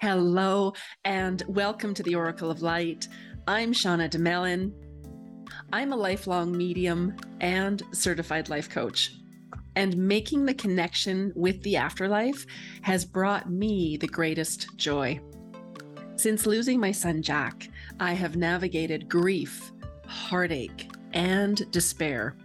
Hello, and welcome to the Oracle of Light. I'm Shauna Domalain. I'm a lifelong medium and certified life coach. And making the connection with the afterlife has brought me the greatest joy. Since losing my son Jack, I have navigated grief, heartache, and despair.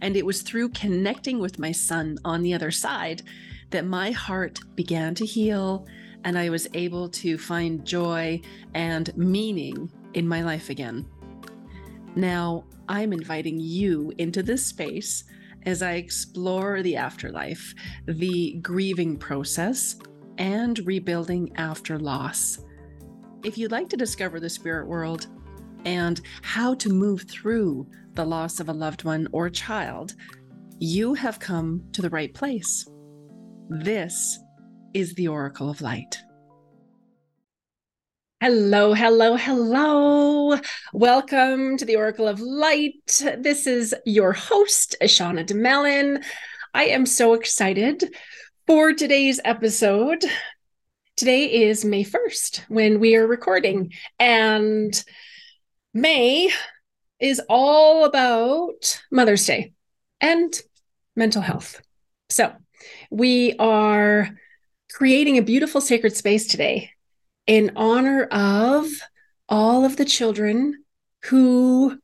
And it was through connecting with my son on the other side that my heart began to heal and I was able to find joy and meaning in my life again. Now, I'm inviting you into this space as I explore the afterlife, the grieving process, and rebuilding after loss. If you'd like to discover the spirit world and how to move through the loss of a loved one or child, you have come to the right place. This is the Oracle of Light. Hello, hello, hello. Welcome to the Oracle of Light. This is your host, Ashana Domalain. I am so excited for today's episode. Today is May 1st when we are recording, and May is all about Mother's Day and mental health. So, we are creating a beautiful sacred space today in honor of all of the children who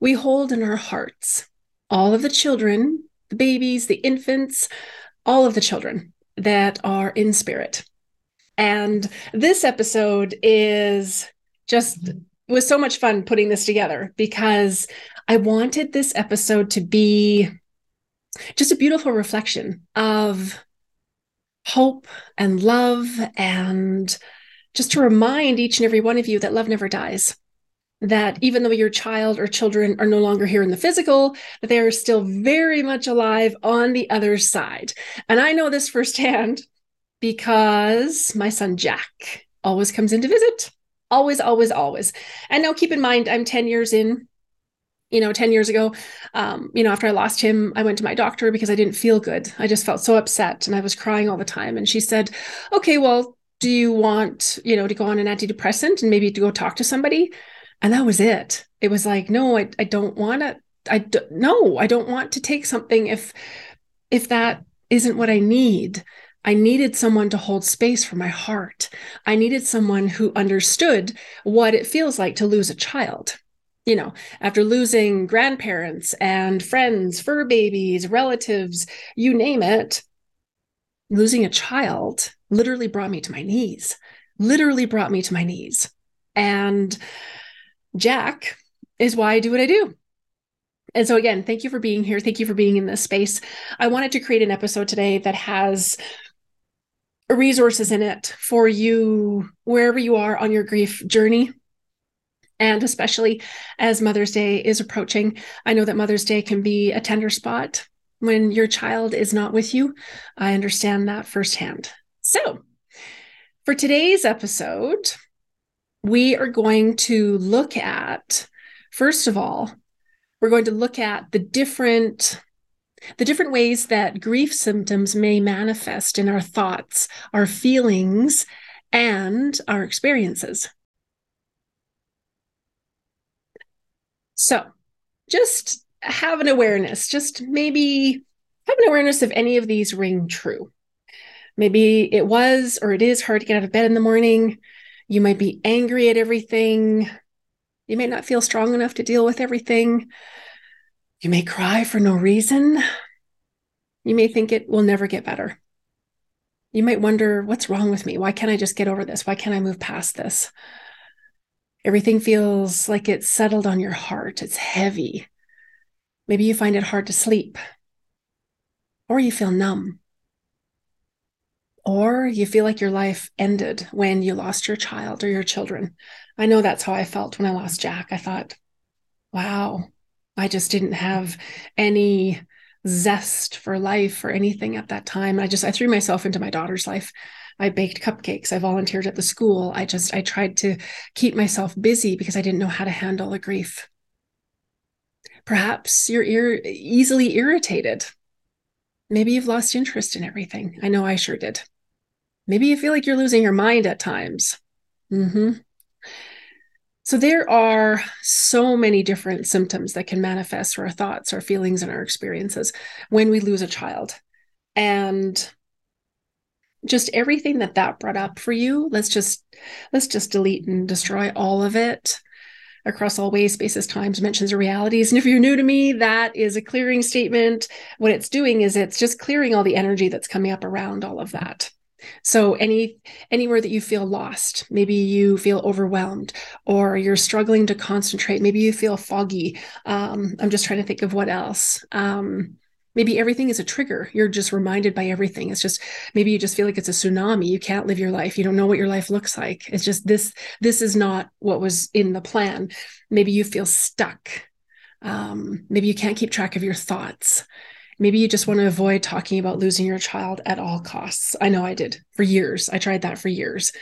we hold in our hearts, all of the children, the babies, the infants, all of the children that are in spirit. And this episode is just was so much fun putting this together because I wanted this episode to be just a beautiful reflection of hope and love and just to remind each and every one of you that love never dies. That even though your child or children are no longer here in the physical, that they are still very much alive on the other side. And I know this firsthand because my son Jack always comes in to visit. Always, always, always. And now keep in mind, I'm 10 years in you know 10 years ago um, you know after i lost him i went to my doctor because i didn't feel good. I just felt so upset and i was crying all the time. And she said okay well do you want you know to go on an antidepressant and maybe to go talk to somebody? And that was it. It was like no i, I don't want to i no i don't want to take something if if that isn't what i need. I needed someone to hold space for my heart. I needed someone who understood what it feels like to lose a child you know, after losing grandparents and friends, fur babies, relatives, you name it, losing a child literally brought me to my knees, literally brought me to my knees. And Jack is why I do what I do. And so, again, thank you for being here. Thank you for being in this space. I wanted to create an episode today that has resources in it for you wherever you are on your grief journey and especially as Mother's Day is approaching, I know that Mother's Day can be a tender spot when your child is not with you. I understand that firsthand. So, for today's episode, we are going to look at, first of all, we're going to look at the different the different ways that grief symptoms may manifest in our thoughts, our feelings, and our experiences. So just have an awareness, just maybe have an awareness if any of these ring true. Maybe it was or it is hard to get out of bed in the morning. You might be angry at everything. You may not feel strong enough to deal with everything. You may cry for no reason. You may think it will never get better. You might wonder, what's wrong with me? Why can't I just get over this? Why can't I move past this? Everything feels like it's settled on your heart, it's heavy. Maybe you find it hard to sleep, or you feel numb, or you feel like your life ended when you lost your child or your children. I know that's how I felt when I lost Jack. I thought, wow, I just didn't have any zest for life or anything at that time. I just I threw myself into my daughter's life. I baked cupcakes. I volunteered at the school. I just, I tried to keep myself busy because I didn't know how to handle the grief. Perhaps you're ir- easily irritated. Maybe you've lost interest in everything. I know I sure did. Maybe you feel like you're losing your mind at times. Mm-hmm. So there are so many different symptoms that can manifest for our thoughts, our feelings, and our experiences when we lose a child. And just everything that that brought up for you, let's just let's just delete and destroy all of it across all ways, spaces, times, dimensions, or realities. And if you're new to me, that is a clearing statement. What it's doing is it's just clearing all the energy that's coming up around all of that. So any anywhere that you feel lost, maybe you feel overwhelmed or you're struggling to concentrate, maybe you feel foggy. Um, I'm just trying to think of what else. Um, maybe everything is a trigger. You're just reminded by everything. It's just maybe you just feel like it's a tsunami. You can't live your life. You don't know what your life looks like. It's just this. This is not what was in the plan. Maybe you feel stuck. Um, maybe you can't keep track of your thoughts maybe you just want to avoid talking about losing your child at all costs. I know I did for years. I tried that for years.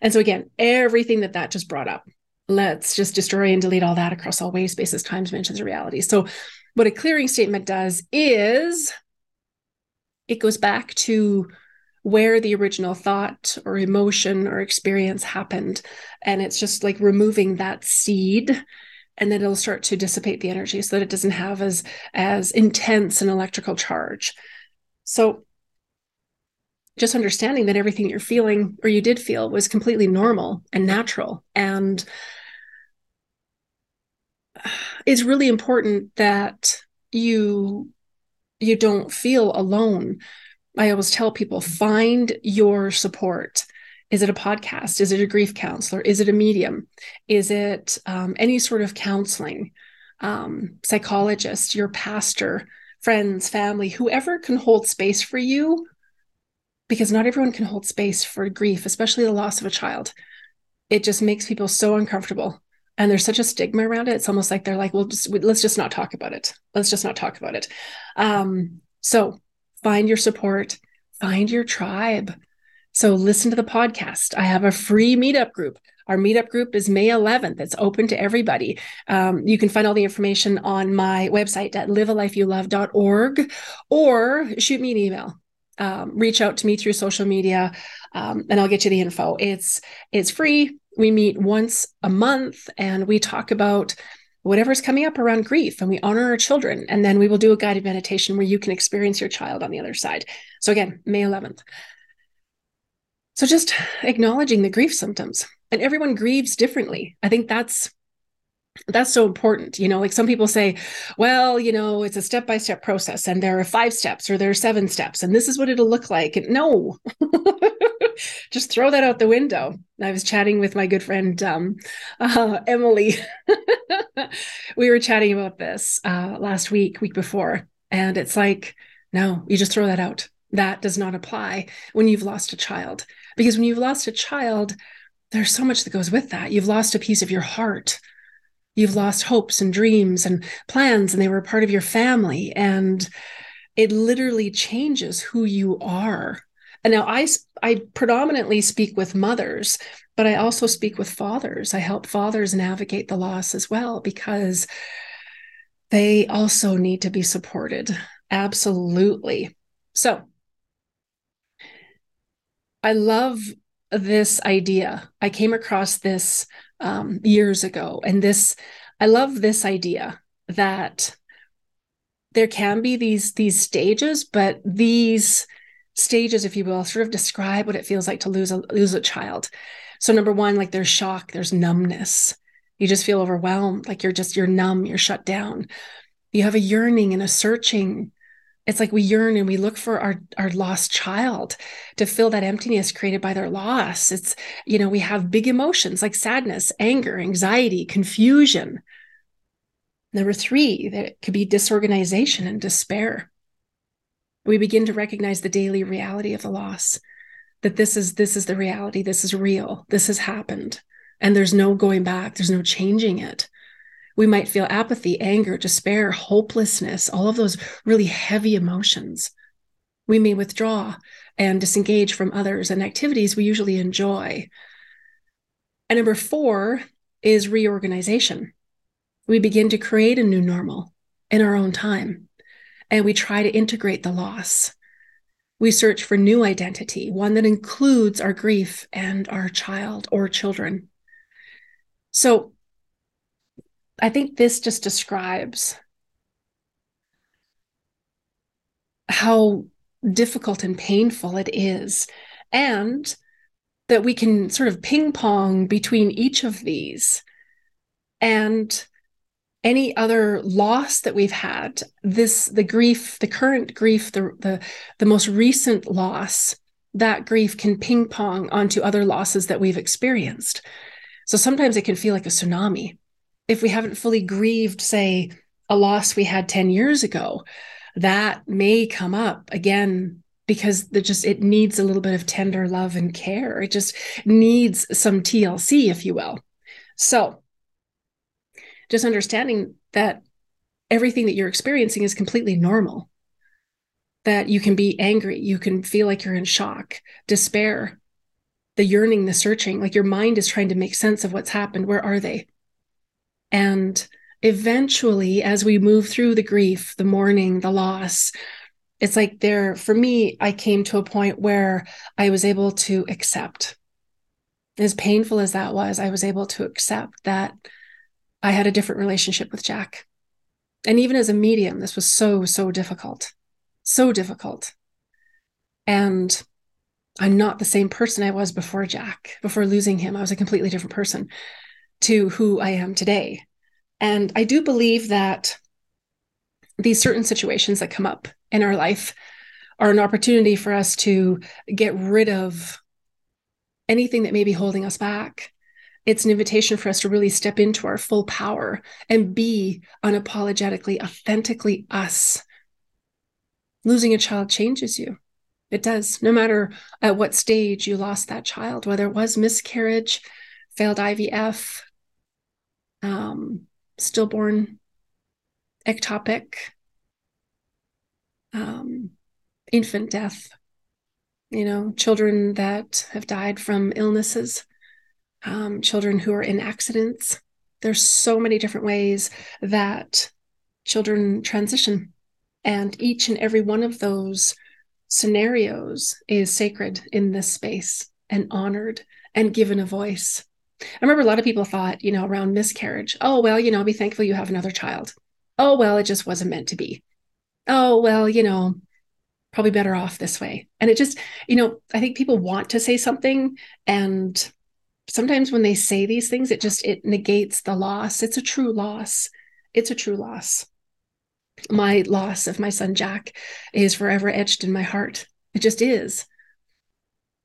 And so, again, everything that that just brought up, let's just destroy and delete all that across all ways, spaces, times, dimensions, reality. So, what a clearing statement does is it goes back to where the original thought or emotion or experience happened. And it's just like removing that seed and then it'll start to dissipate the energy so that it doesn't have as as intense an electrical charge so just understanding that everything you're feeling or you did feel was completely normal and natural and it's really important that you you don't feel alone i always tell people find your support is it a podcast? Is it a grief counselor? Is it a medium? Is it um, any sort of counseling? Um, psychologist, your pastor, friends, family, whoever can hold space for you, because not everyone can hold space for grief, especially the loss of a child. It just makes people so uncomfortable. And there's such a stigma around it. It's almost like they're like, well, just let's just not talk about it. Let's just not talk about it. Um, so find your support, find your tribe so listen to the podcast. I have a free meetup group. Our meetup group is May 11th. It's open to everybody. Um, you can find all the information on my website at livealifeyoulove.org or shoot me an email. Um, reach out to me through social media um, and I'll get you the info. It's it's free. We meet once a month and we talk about whatever's coming up around grief and we honor our children. And then we will do a guided meditation where you can experience your child on the other side. So again, May 11th. So just acknowledging the grief symptoms and everyone grieves differently. I think that's that's so important you know like some people say well you know it's a step by step process and there are five steps or there are seven steps and this is what it'll look like and no just throw that out the window i was chatting with my good friend um, uh, emily we were chatting about this uh, last week week before and it's like no you just throw that out that does not apply when you've lost a child because when you've lost a child, there's so much that goes with that. You've lost a piece of your heart. You've lost hopes and dreams and plans, and they were part of your family. And it literally changes who you are. And now I, I predominantly speak with mothers, but I also speak with fathers. I help fathers navigate the loss as well because they also need to be supported. Absolutely. So, I love this idea. I came across this um, years ago, and this I love this idea that there can be these these stages, but these stages, if you will, sort of describe what it feels like to lose a lose a child. So number one, like there's shock, there's numbness. You just feel overwhelmed, like you're just you're numb, you're shut down. You have a yearning and a searching it's like we yearn and we look for our our lost child to fill that emptiness created by their loss. It's you know we have big emotions like sadness anger anxiety confusion. Number 3 that it could be disorganization and despair. We begin to recognize the daily reality of the loss that this is this is the reality. This is real. This has happened. And there's no going back. There's no changing it we might feel apathy, anger, despair, hopelessness, all of those really heavy emotions. We may withdraw and disengage from others and activities we usually enjoy. And number four is reorganization. We begin to create a new normal in our own time, and we try to integrate the loss. We search for new identity, one that includes our grief and our child or children. So I think this just describes how difficult and painful it is, and that we can sort of ping pong between each of these. And any other loss that we've had this the grief the current grief the the, the most recent loss that grief can ping pong onto other losses that we've experienced so sometimes it can feel like a tsunami if we haven't fully grieved say a loss we had 10 years ago that may come up again because it just it needs a little bit of tender love and care. It just needs some tlc if you will. So just understanding that everything that you're experiencing is completely normal. That you can be angry you can feel like you're in shock despair the yearning the searching like your mind is trying to make sense of what's happened. Where are they and eventually as we move through the grief the mourning the loss it's like there for me i came to a point where i was able to accept as painful as that was i was able to accept that I had a different relationship with Jack. And even as a medium, this was so, so difficult, so difficult. And I'm not the same person I was before Jack, before losing him. I was a completely different person to who I am today. And I do believe that these certain situations that come up in our life are an opportunity for us to get rid of anything that may be holding us back it's an invitation for us to really step into our full power and be unapologetically, authentically us. Losing a child changes you. It does, no matter at what stage you lost that child, whether it was miscarriage, failed IVF, um, stillborn, ectopic, um, infant death, you know, children that have died from illnesses um, children who are in accidents. There's so many different ways that children transition. And each and every one of those scenarios is sacred in this space and honored and given a voice. I remember a lot of people thought, you know, around miscarriage, oh, well, you know, be thankful you have another child. Oh, well, it just wasn't meant to be. Oh, well, you know, probably better off this way. And it just, you know, I think people want to say something and sometimes when they say these things it just it negates the loss it's a true loss it's a true loss my loss of my son jack is forever etched in my heart it just is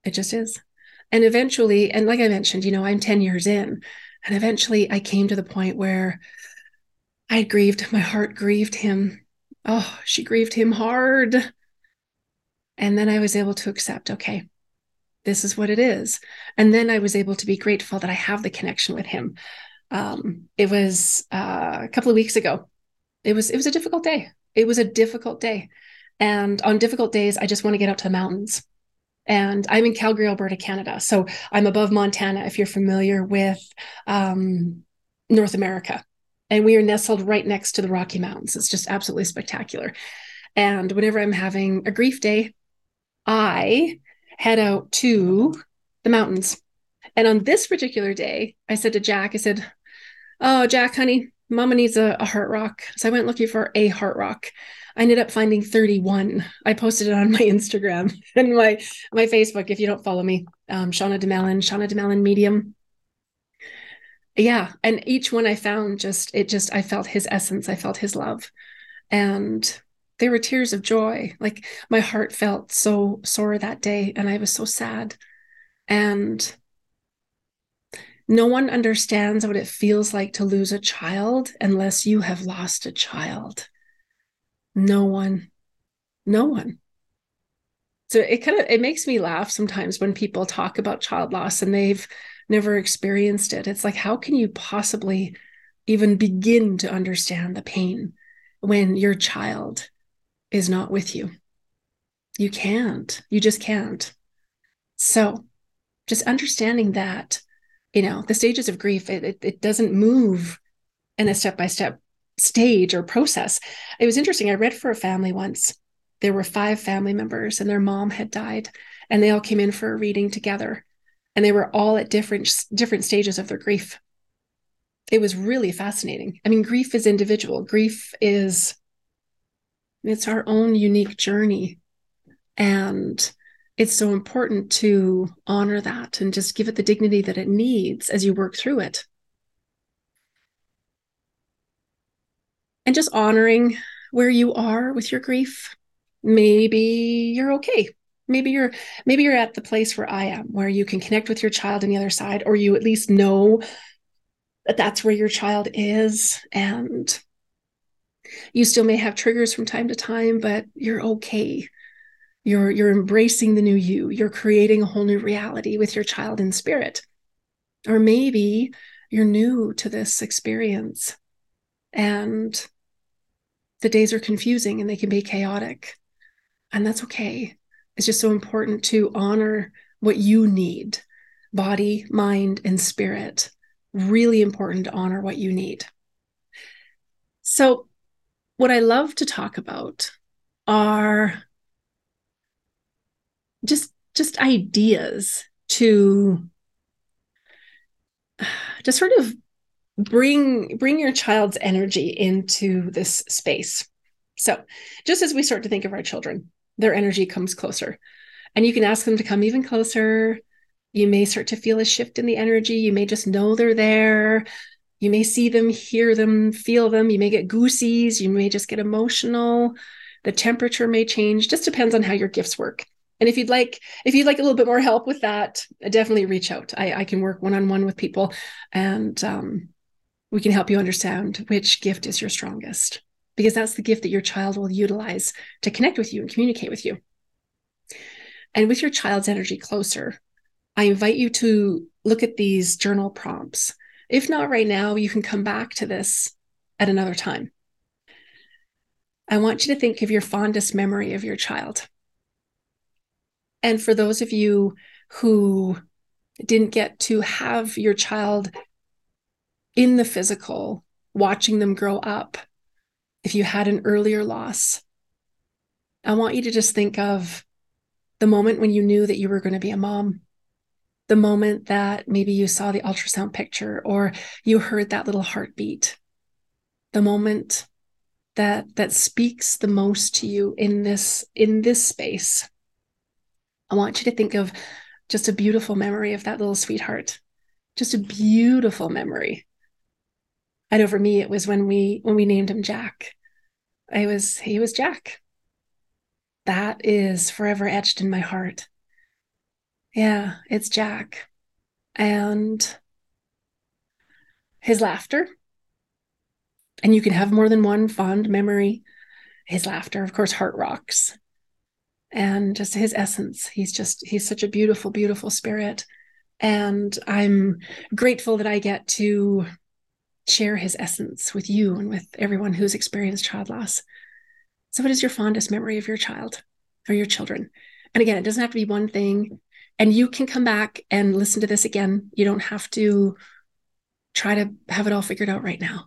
it just is and eventually and like i mentioned you know i'm 10 years in and eventually i came to the point where i grieved my heart grieved him oh she grieved him hard and then i was able to accept okay this is what it is. And then I was able to be grateful that I have the connection with him. Um, it was uh, a couple of weeks ago. It was it was a difficult day. It was a difficult day, and on difficult days, I just want to get out to the mountains. And I'm in Calgary, Alberta, Canada. So I'm above Montana. If you're familiar with um, North America, and we are nestled right next to the Rocky Mountains. It's just absolutely spectacular. And whenever I'm having a grief day, I head out to the mountains. And on this particular day, I said to Jack, I said, Oh, Jack, honey, mama needs a, a heart rock. So I went looking for a heart rock. I ended up finding 31. I posted it on my Instagram and my my Facebook. If you don't follow me, um, Shauna Domalain, Shauna Domalain Medium. Yeah, and each one I found just it just I felt his essence. I felt his love, and they were tears of joy. Like my heart felt so sore that day and I was so sad. And no one understands what it feels like to lose a child unless you have lost a child. No one. No one. So it kind of it makes me laugh sometimes when people talk about child loss and they've never experienced it. It's like how can you possibly even begin to understand the pain when your child is not with you. You can't. You just can't. So, just understanding that, you know, the stages of grief, it, it, it doesn't move in a step by step stage or process. It was interesting. I read for a family once, there were five family members and their mom had died and they all came in for a reading together and they were all at different different stages of their grief it was really fascinating i mean grief is individual grief is it's our own unique journey and it's so important to honor that and just give it the dignity that it needs as you work through it and just honoring where you are with your grief. Maybe you're okay. Maybe you're maybe you're at the place where i am where you can connect with your child on the other side or you at least know that that's where your child is and you still may have triggers from time to time but you're okay. You're you're embracing the new you. You're creating a whole new reality with your child in spirit. Or maybe you're new to this experience and the days are confusing and they can be chaotic and that's okay. It's just so important to honor what you need body, mind, and spirit. Really important to honor what you need. So, what I love to talk about are just just ideas to just sort of bring bring your child's energy into this space so just as we start to think of our children their energy comes closer. And you can ask them to come even closer. You may start to feel a shift in the energy. You may just know they're there. You may see them, hear them, feel them. You may get goosies. You may just get emotional. The temperature may change. Just depends on how your gifts work. And if you'd like, if you'd like a little bit more help with that, definitely reach out. I, I can work one on one with people, and um, we can help you understand which gift is your strongest because that's the gift that your child will utilize to connect with you and communicate with you. And with your child's energy closer, I invite you to look at these journal prompts. If not right now, you can come back to this at another time. I want you to think of your fondest memory of your child. And for those of you who didn't get to have your child in the physical, watching them grow up, if you had an earlier loss, I want you to just think of the moment when you knew that you were going to be a mom, the moment that maybe you saw the ultrasound picture or you heard that little heartbeat, the moment that that speaks the most to you in this in this space. I want you to think of just a beautiful memory of that little sweetheart. Just a beautiful memory. Know for me, it was when we when we named him Jack. I was he was Jack. That is forever etched in my heart. Yeah, it's Jack. And his laughter. And you can have more than one fond memory. His laughter, of course, heart rocks. And just his essence. He's just, he's such a beautiful, beautiful spirit. And I'm grateful that I get to share his essence with you and with everyone who's experienced child loss. So, what is your fondest memory of your child or your children? And again, it doesn't have to be one thing. And you can come back and listen to this again. You don't have to try to have it all figured out right now.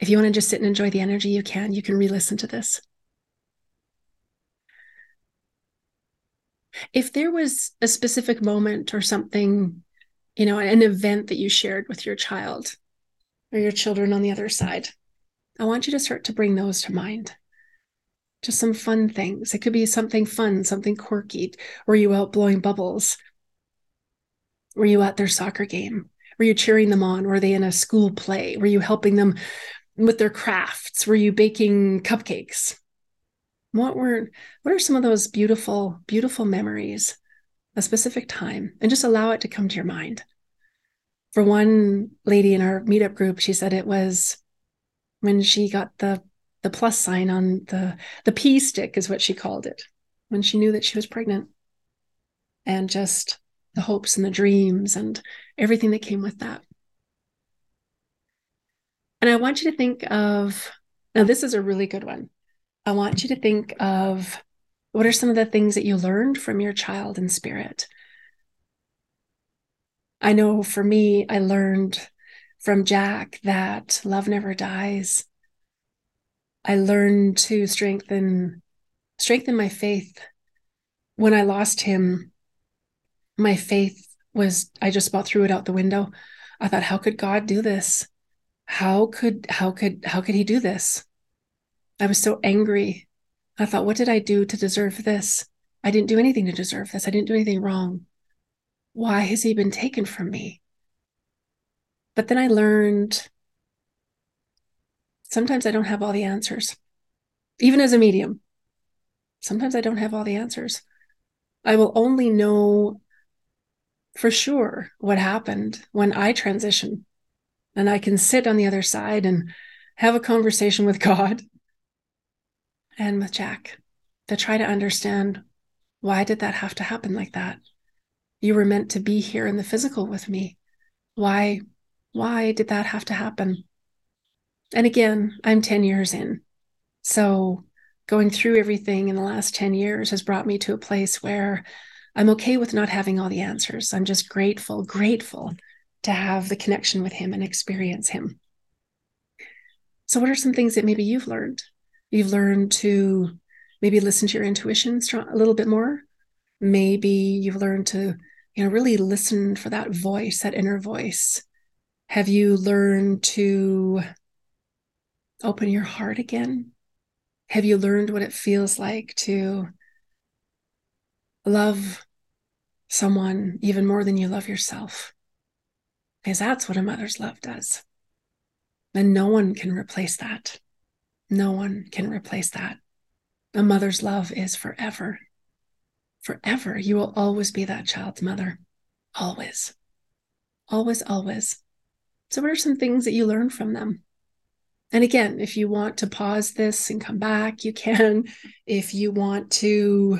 If you want to just sit and enjoy the energy, you can. You can re listen to this. If there was a specific moment or something, you know, an event that you shared with your child or your children on the other side. I want you to start to bring those to mind. Just some fun things. It could be something fun, something quirky. Were you out blowing bubbles? Were you at their soccer game? Were you cheering them on? Were they in a school play? Were you helping them with their crafts? Were you baking cupcakes? What were what are some of those beautiful, beautiful memories, a specific time, and just allow it to come to your mind for one lady in our meetup group, she said it was when she got the the plus sign on the the pee stick is what she called it when she knew that she was pregnant. And just the hopes and the dreams and everything that came with that. And i want you to think of now this is a really good one. I want you to think of what are some of the things that you learned from your child in spirit I know for me, I learned from Jack that love never dies. I learned to strengthen strengthen my faith. When I lost him, my faith was, I just about threw it out the window. I thought, how could God do this? How could, how could, how could he do this? I was so angry. I thought, what did I do to deserve this? I didn't do anything to deserve this. I didn't do anything wrong. Why has he been taken from me? But then I learned sometimes I don't have all the answers, even as a medium. Sometimes I don't have all the answers. I will only know for sure what happened when I transition. And I can sit on the other side and have a conversation with God and with Jack to try to understand why did that have to happen like that? You were meant to be here in the physical with me. Why why did that have to happen? And again, I'm 10 years in. So going through everything in the last 10 years has brought me to a place where I'm okay with not having all the answers. I'm just grateful, grateful to have the connection with him and experience him. So, what are some things that maybe you've learned? You've learned to maybe listen to your intuition a little bit more. Maybe you've learned to, you know, really listen for that voice, that inner voice. Have you learned to open your heart again? Have you learned what it feels like to love someone even more than you love yourself? Because that's what a mother's love does. And no one can replace that. No one can replace that. A mother's love is forever. Forever. You will always be that child's mother. Always. Always, always. So, what are some things that you learn from them? And again, if you want to pause this and come back, you can. If you want to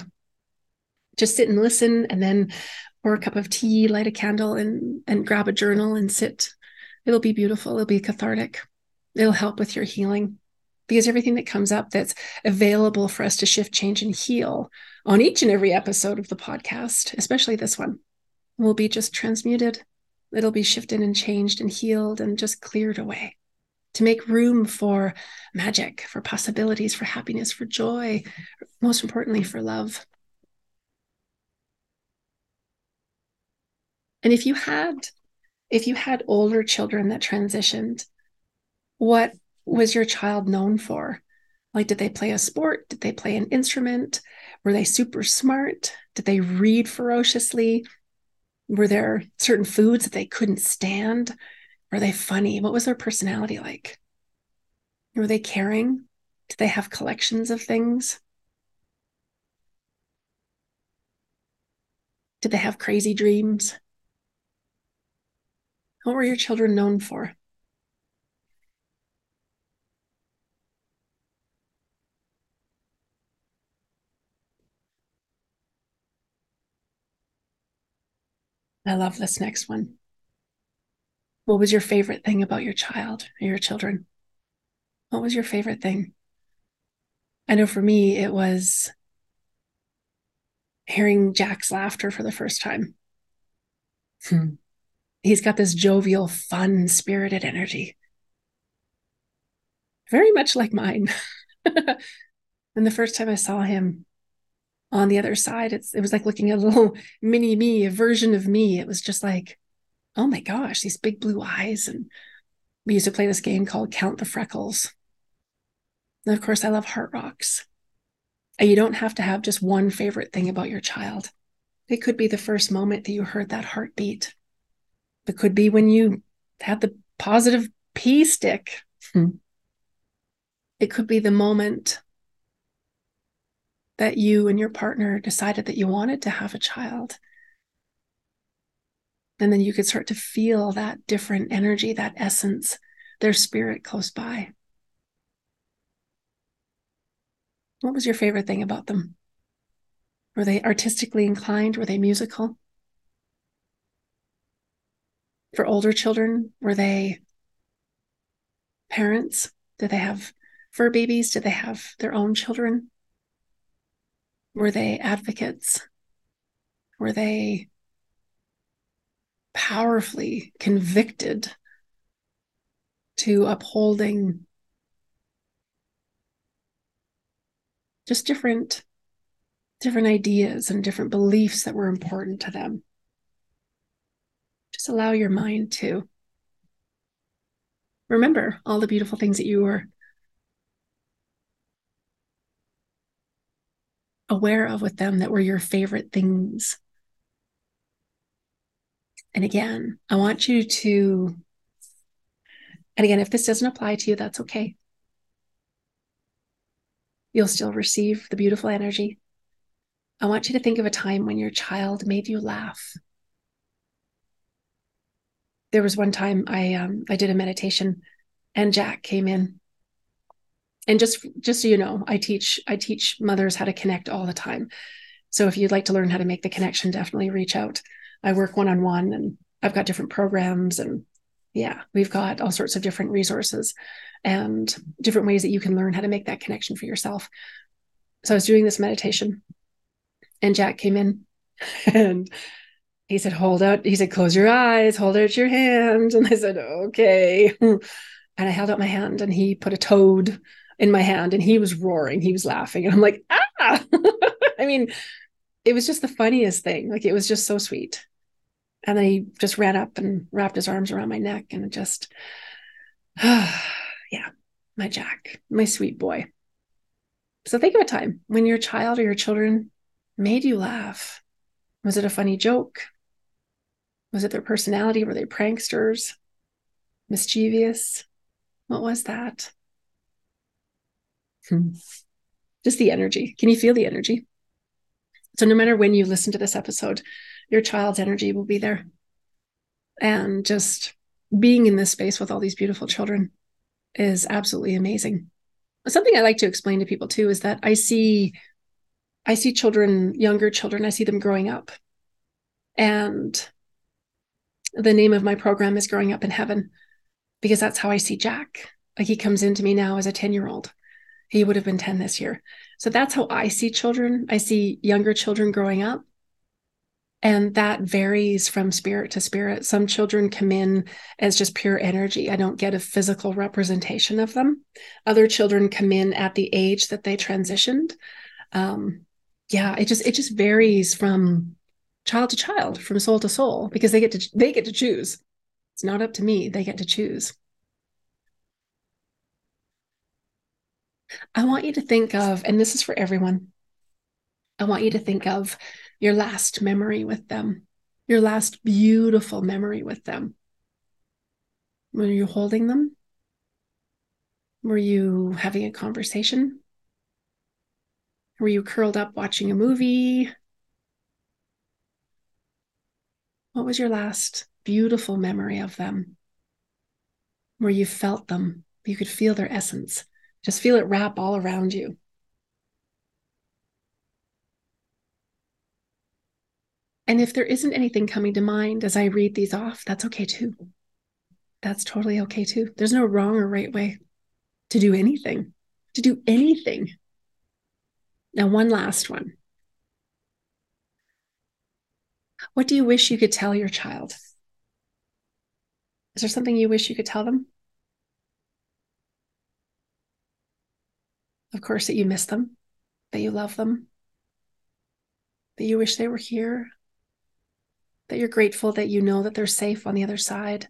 just sit and listen and then pour a cup of tea, light a candle, and, and grab a journal and sit, it'll be beautiful. It'll be cathartic. It'll help with your healing because everything that comes up that's available for us to shift, change, and heal on each and every episode of the podcast, especially this one, will be just transmuted. It'll be shifted and changed and healed and just cleared away to make room for magic, for possibilities, for happiness, for joy, most importantly, for love. And if you had, if you had older children that transitioned, what was your child known for? Like, did they play a sport? Did they play an instrument? Were they super smart? Did they read ferociously? Were there certain foods that they couldn't stand? Were they funny? What was their personality like? Were they caring? Did they have collections of things? Did they have crazy dreams? What were your children known for? I love this next one. What was your favorite thing about your child or your children? What was your favorite thing? I know for me, it was hearing Jack's laughter for the first time. Hmm. He's got this jovial, fun, spirited energy. Very much like mine. and the first time I saw him, on the other side, it's it was like looking at a little mini me, a version of me. It was just like, oh my gosh, these big blue eyes. And we used to play this game called Count the Freckles. And of course, I love heart rocks. And you don't have to have just one favorite thing about your child. It could be the first moment that you heard that heartbeat. It could be when you had the positive pee stick. Hmm. It could be the moment that you and your partner decided that you wanted to have a child. And then you could start to feel that different energy, that essence, their spirit close by. What was your favorite thing about them? Were they artistically inclined? Were they musical? For older children, were they parents? Did they have fur babies? Did they have their own children? Were they advocates? Were they powerfully convicted to upholding just different different ideas and different beliefs that were important to them. Just allow your mind to remember all the beautiful things that you were aware of with them that were your favorite things. And again, I want you to, and again, if this doesn't apply to you, that's okay. You'll still receive the beautiful energy. I want you to think of a time when your child made you laugh. There was one time I um, I did a meditation, and Jack came in. And just just so you know, I teach I teach mothers how to connect all the time. So if you'd like to learn how to make the connection, definitely reach out. I work one on one, and I've got different programs, and yeah, we've got all sorts of different resources and different ways that you can learn how to make that connection for yourself. So I was doing this meditation and Jack came in and he said, Hold out. He said, Close your eyes, hold out your hand. And I said, Okay. And I held out my hand and he put a toad in my hand and he was roaring. He was laughing. And I'm like, Ah. I mean, it was just the funniest thing. Like it was just so sweet. And then he just ran up and wrapped his arms around my neck and just, yeah, my Jack, my sweet boy. So think of a time when your child or your children made you laugh? Was it a funny joke? Was it their personality? Were they pranksters? Mischievous? What was that? Hmm. Just the energy. Can you feel the energy? So, no matter when you listen to this episode, your child's energy will be there. And just being in this space with all these beautiful children is absolutely amazing. Something I like to explain to people too is that I see I see children, younger children, I see them growing up. And the name of my program is Growing Up in Heaven because that's how I see Jack. Like he comes into me now as a 10 year old. He would have been 10 this year. So that's how I see children. I see younger children growing up. And that varies from spirit to spirit. Some children come in as just pure energy. I don't get a physical representation of them. Other children come in at the age that they transitioned. Um, yeah, it just it just varies from child to child, from soul to soul, because they get to they get to choose. It's not up to me; they get to choose. I want you to think of, and this is for everyone. I want you to think of your last memory with them, your last beautiful memory with them. Were you holding them? Were you having a conversation? Were you curled up watching a movie? What was your last beautiful memory of them? Where you felt them, you could feel their essence, just feel it wrap all around you. And if there isn't anything coming to mind as I read these off, that's okay too. That's totally okay too. There's no wrong or right way to do anything, to do anything. Now, one last one. What do you wish you could tell your child? Is there something you wish you could tell them? Of course, that you miss them, that you love them, that you wish they were here, that you're grateful that you know that they're safe on the other side,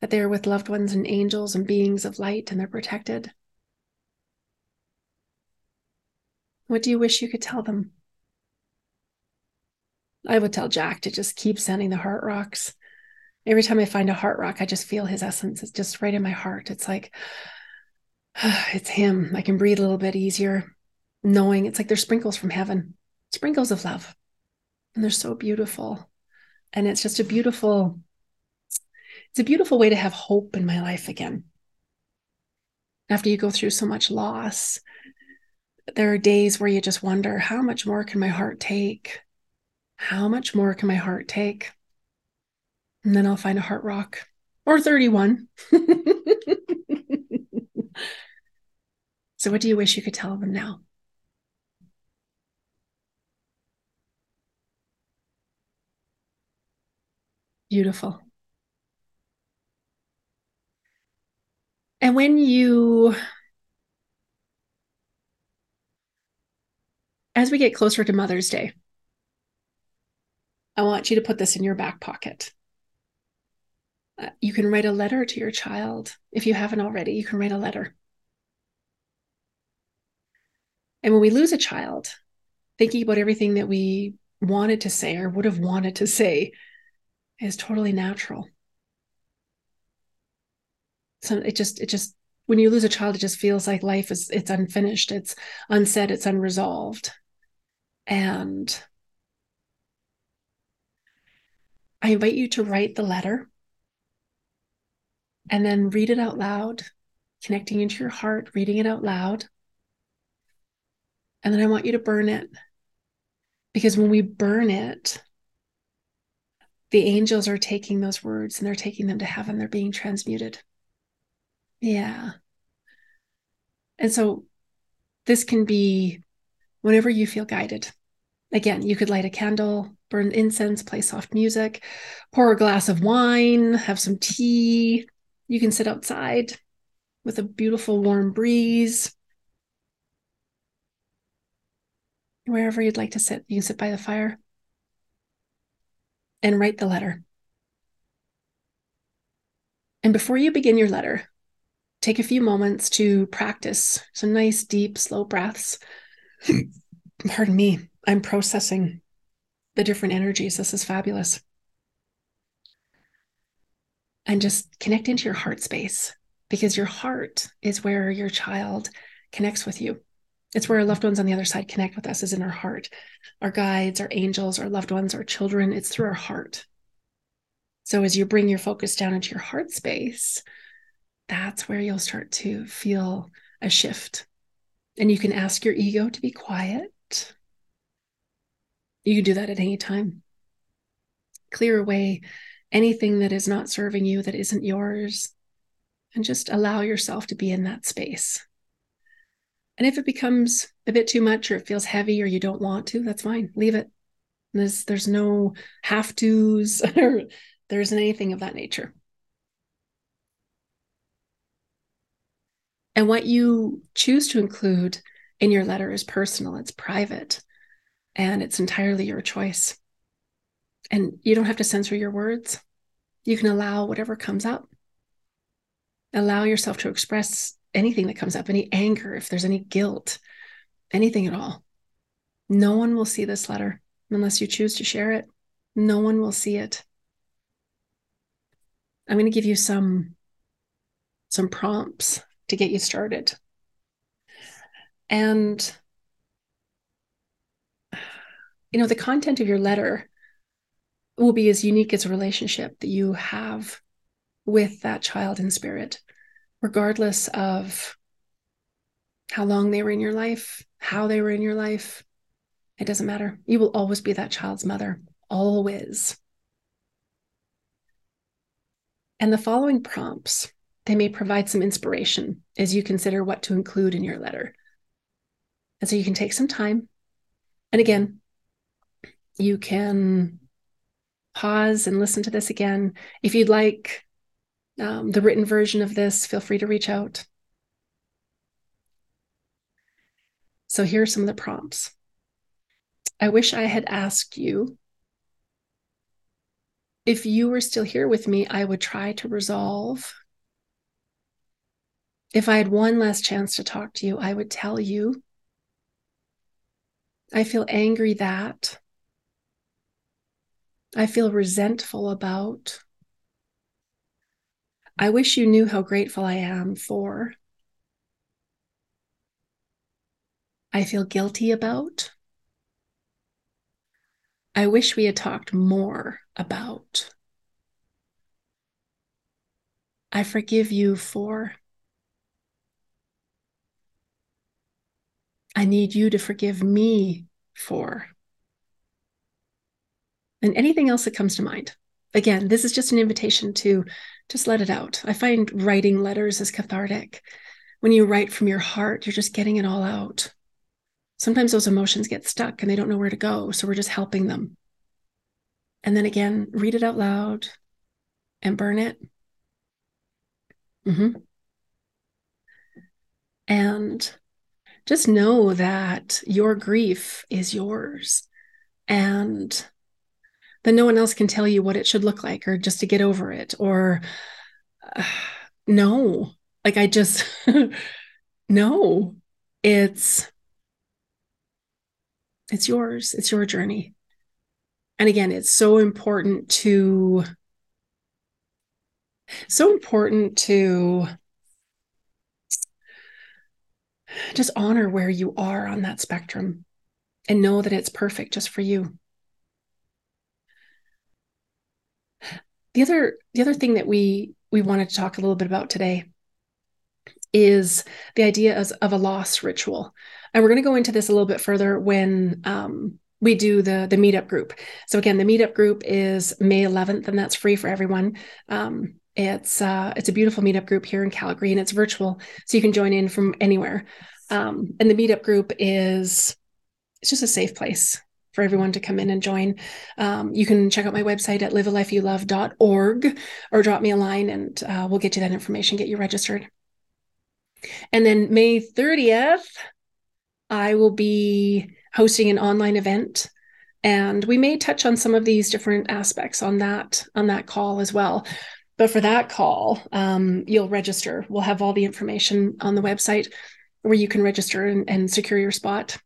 that they're with loved ones and angels and beings of light and they're protected. What do you wish you could tell them? I would tell Jack to just keep sending the heart rocks. Every time I find a heart rock, I just feel his essence. It's just right in my heart. It's like, it's him. I can breathe a little bit easier, knowing it's like they're sprinkles from heaven, sprinkles of love. And they're so beautiful. And it's just a beautiful, it's a beautiful way to have hope in my life again. After you go through so much loss there are days where you just wonder how much more can my heart take? How much more can my heart take? And then I'll find a heart rock or 31. so, what do you wish you could tell them now? Beautiful. And when you as we get closer to Mother's Day, I want you to put this in your back pocket. You can write a letter to your child. If you haven't already, you can write a letter. And when we lose a child, thinking about everything that we wanted to say or would have wanted to say is totally natural. So it just, it just, when you lose a child, it just feels like life is, it's unfinished, it's unsaid, it's unresolved. And I invite you to write the letter and then read it out loud, connecting into your heart, reading it out loud. And then I want you to burn it. Because when we burn it, the angels are taking those words and they're taking them to heaven. They're being transmuted. Yeah. And so this can be whenever you feel guided. Again, you could light a candle, burn incense, play soft music, pour a glass of wine, have some tea. You can sit outside with a beautiful warm breeze. Wherever you'd like to sit, you can sit by the fire and write the letter. And before you begin your letter, take a few moments to practice some nice, deep, slow breaths. Pardon me, I'm processing the different energies. This is fabulous. And just connect into your heart space because your heart is where your child connects with you. It's where our loved ones on the other side connect with us, is in our heart. Our guides, our angels, our loved ones, our children, it's through our heart. So as you bring your focus down into your heart space, that's where you'll start to feel a shift. And you can ask your ego to be quiet. You can do that at any time. Clear away anything that is not serving you, that isn't yours, and just allow yourself to be in that space. And if it becomes a bit too much or it feels heavy or you don't want to, that's fine. Leave it. There's there's no have tos or there isn't anything of that nature. And what you choose to include in your letter is personal, it's private, and it's entirely your choice. And you don't have to censor your words. You can allow whatever comes up. Allow yourself to express anything that comes up, any anger, if there's any guilt, anything at all. No one will see this letter unless you choose to share it. No one will see it. I'm going to give you some some prompts to get you started. And, you know, the content of your letter will be as unique as a relationship that you have with that child in spirit, regardless of how long they were in your life, how they were in your life. It doesn't matter. You will always be that child's mother, always. And the following prompts they may provide some inspiration as you consider what to include in your letter. And so you can take some time. And again, you can pause and listen to this again. If you'd like um, the written version of this, feel free to reach out. So here are some of the prompts. I wish I had asked you if you were still here with me, I would try to resolve if I had one last chance to talk to you, I would tell you. I feel angry that. I feel resentful about. I wish you knew how grateful I am for. I feel guilty about. I wish we had talked more about. I forgive you for. I need you to forgive me for. And anything else that comes to mind. Again, this is just an invitation to just let it out. I find writing letters is cathartic. When you write from your heart, you're just getting it all out. Sometimes those emotions get stuck and they don't know where to go. So we're just helping them. And then again, read it out loud and burn it. Mm-hmm. And just know that your grief is yours and that no one else can tell you what it should look like or just to get over it or uh, no. Like i just no. It's it's yours. It's your journey. And again it's so important to so important to just honor where you are on that spectrum and know that it's perfect just for you the other the other thing that we we wanted to talk a little bit about today is the idea of, of a loss ritual. And we're going to go into this a little bit further when um, we do the the meetup group. So again the meetup group is may 11th and that's free for everyone. Um, it's uh, it's a beautiful meetup group here in calgary and it's virtual so you can join in from anywhere. Um, and the meetup group is it's just a safe place for everyone to come in and join. Um, you can check out my website at livealifeyoulove.org or drop me a line and uh, we'll get you that information, get you registered. And then May 30th, I will be hosting an online event and we may touch on some of these different aspects on that on that call as well but for that call um, you'll register we'll have all the information on the website where you can register and, and secure your spot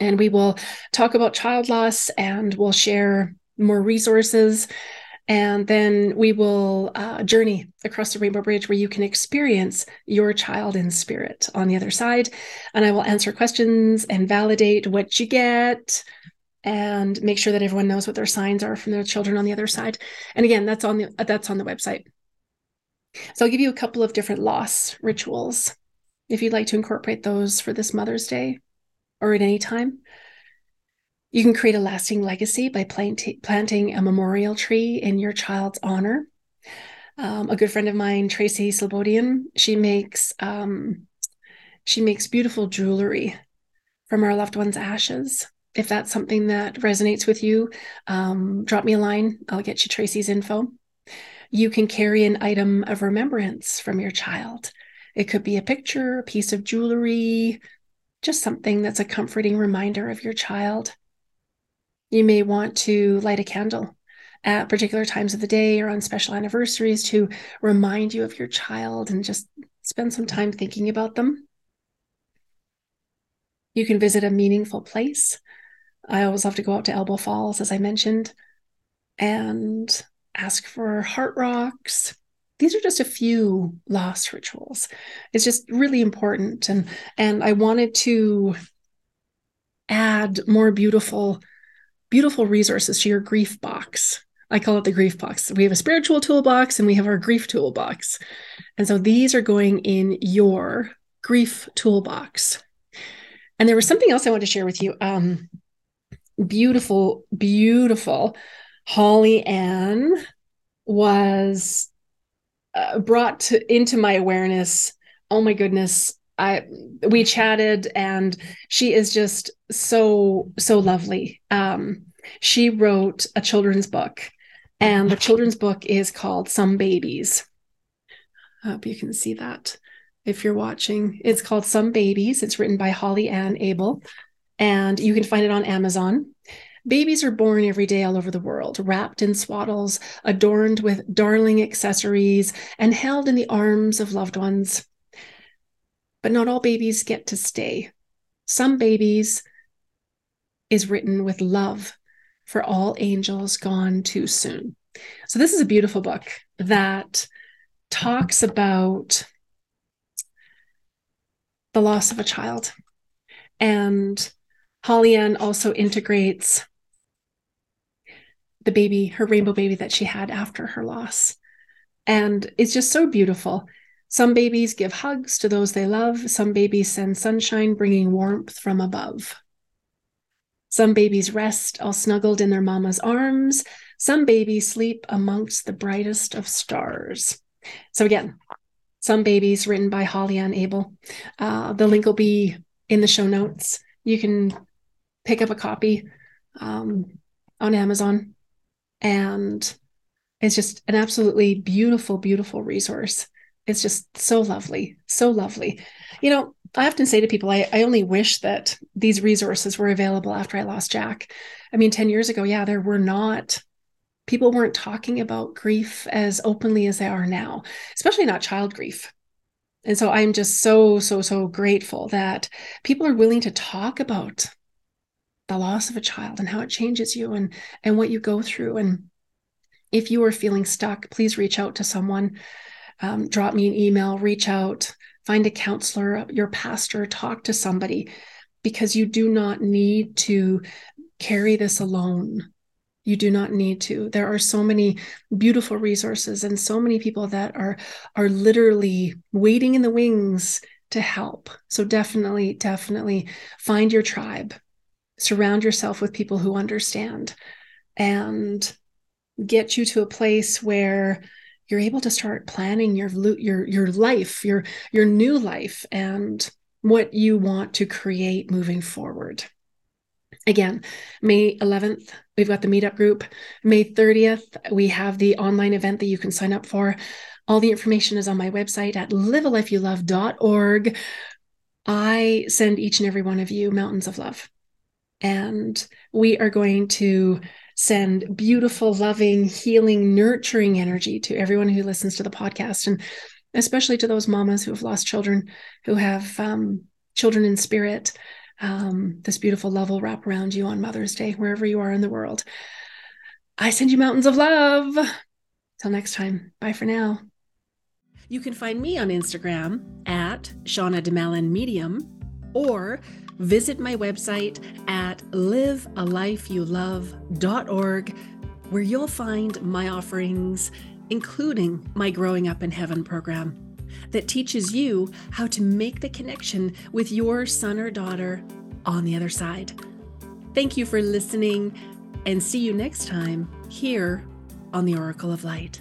and we will talk about child loss and we'll share more resources and then we will uh, journey across the Rainbow Bridge where you can experience your child in spirit on the other side. And I will answer questions and validate what you get and make sure that everyone knows what their signs are from their children on the other side. And again, that's on the that's on the website. So I'll give you a couple of different loss rituals if you'd like to incorporate those for this Mother's Day or at any time. You can create a lasting legacy by plant- planting a memorial tree in your child's honor. Um, a good friend of mine, Tracy Slobodian, she makes um, she makes beautiful jewelry from our loved ones' ashes. If that's something that resonates with you, um, drop me a line. I'll get you Tracy's info. You can carry an item of remembrance from your child. It could be a picture, a piece of jewelry, just something that's a comforting reminder of your child. You may want to light a candle at particular times of the day or on special anniversaries to remind you of your child and just spend some time thinking about them. You can visit a meaningful place. I always love to go out to Elbow Falls, as I mentioned, and ask for heart rocks, these are just a few loss rituals. It's just really important and and i wanted to add more beautiful beautiful resources to your grief box. I call it the grief box. We have a spiritual toolbox and we have our grief toolbox. And so these are going in your grief toolbox. And there was something else i wanted to share with you. Um beautiful beautiful. Holly ann was uh, brought to, into my awareness oh my goodness i we chatted and she is just so so lovely. Um she wrote a children's book and the children's book is called some babies. I hope you can see that if you're watching. It's called some babies. It's written by holly ann abel and you can find it on amazon Babies are born every day all over the world, wrapped in swaddles, adorned with darling accessories, and held in the arms of loved ones. But not all babies get to stay. Some babies is written with love for all angels gone too soon. So, this is a beautiful book that talks about the loss of a child. And Holly Ann also integrates the baby, her rainbow baby that she had after her loss. And it's just so beautiful. Some babies give hugs to those they love. Some babies send sunshine, bringing warmth from above. Some babies rest all snuggled in their mama's arms. Some babies sleep amongst the brightest of stars. So, again, some babies written by Holly Ann Abel. Uh, the link will be in the show notes. You can pick up a copy um, on Amazon and it's just an absolutely beautiful beautiful resource it's just so lovely so lovely you know I often say to people, I, I only wish that these resources were available after I lost Jack. I mean, 10 years ago, yeah, there were not, people weren't talking about grief as openly as they are now, especially not child grief. And so I'm just so, so, so grateful that people are willing to talk about the loss of a child and how it changes you and and what you go through. And if you are feeling stuck, please reach out to someone. Um, drop me an email, reach out, find a counselor, your pastor, talk to somebody because you do not need to carry this alone. You do not need to. There are so many beautiful resources and so many people that are are literally waiting in the wings to help. So definitely definitely find your tribe. Surround yourself with people who understand and get you to a place where you're able to start planning your your your life, your your new life and what you want to create moving forward. Again, May 11th, we've got the meetup group. May 30th, we have the online event that you can sign up for. All the information is on my website at livealifeyoulove.org. I send each and every one of you mountains of love. And we are going to send beautiful, loving, healing, nurturing energy to everyone who listens to the podcast, and especially to those mamas who have lost children, who have um, children in spirit. Um, this beautiful love will wrap around you on Mother's Day, wherever you are in the world. I send you mountains of love. Till next time, bye for now. You can find me on Instagram at Shauna Domalain Medium or visit my website at livealifeyoulove.org, where you'll find my offerings, including my Growing Up in Heaven program that teaches you how to make the connection with your son or daughter on the other side. Thank you for listening, and see you next time here on the Oracle of Light.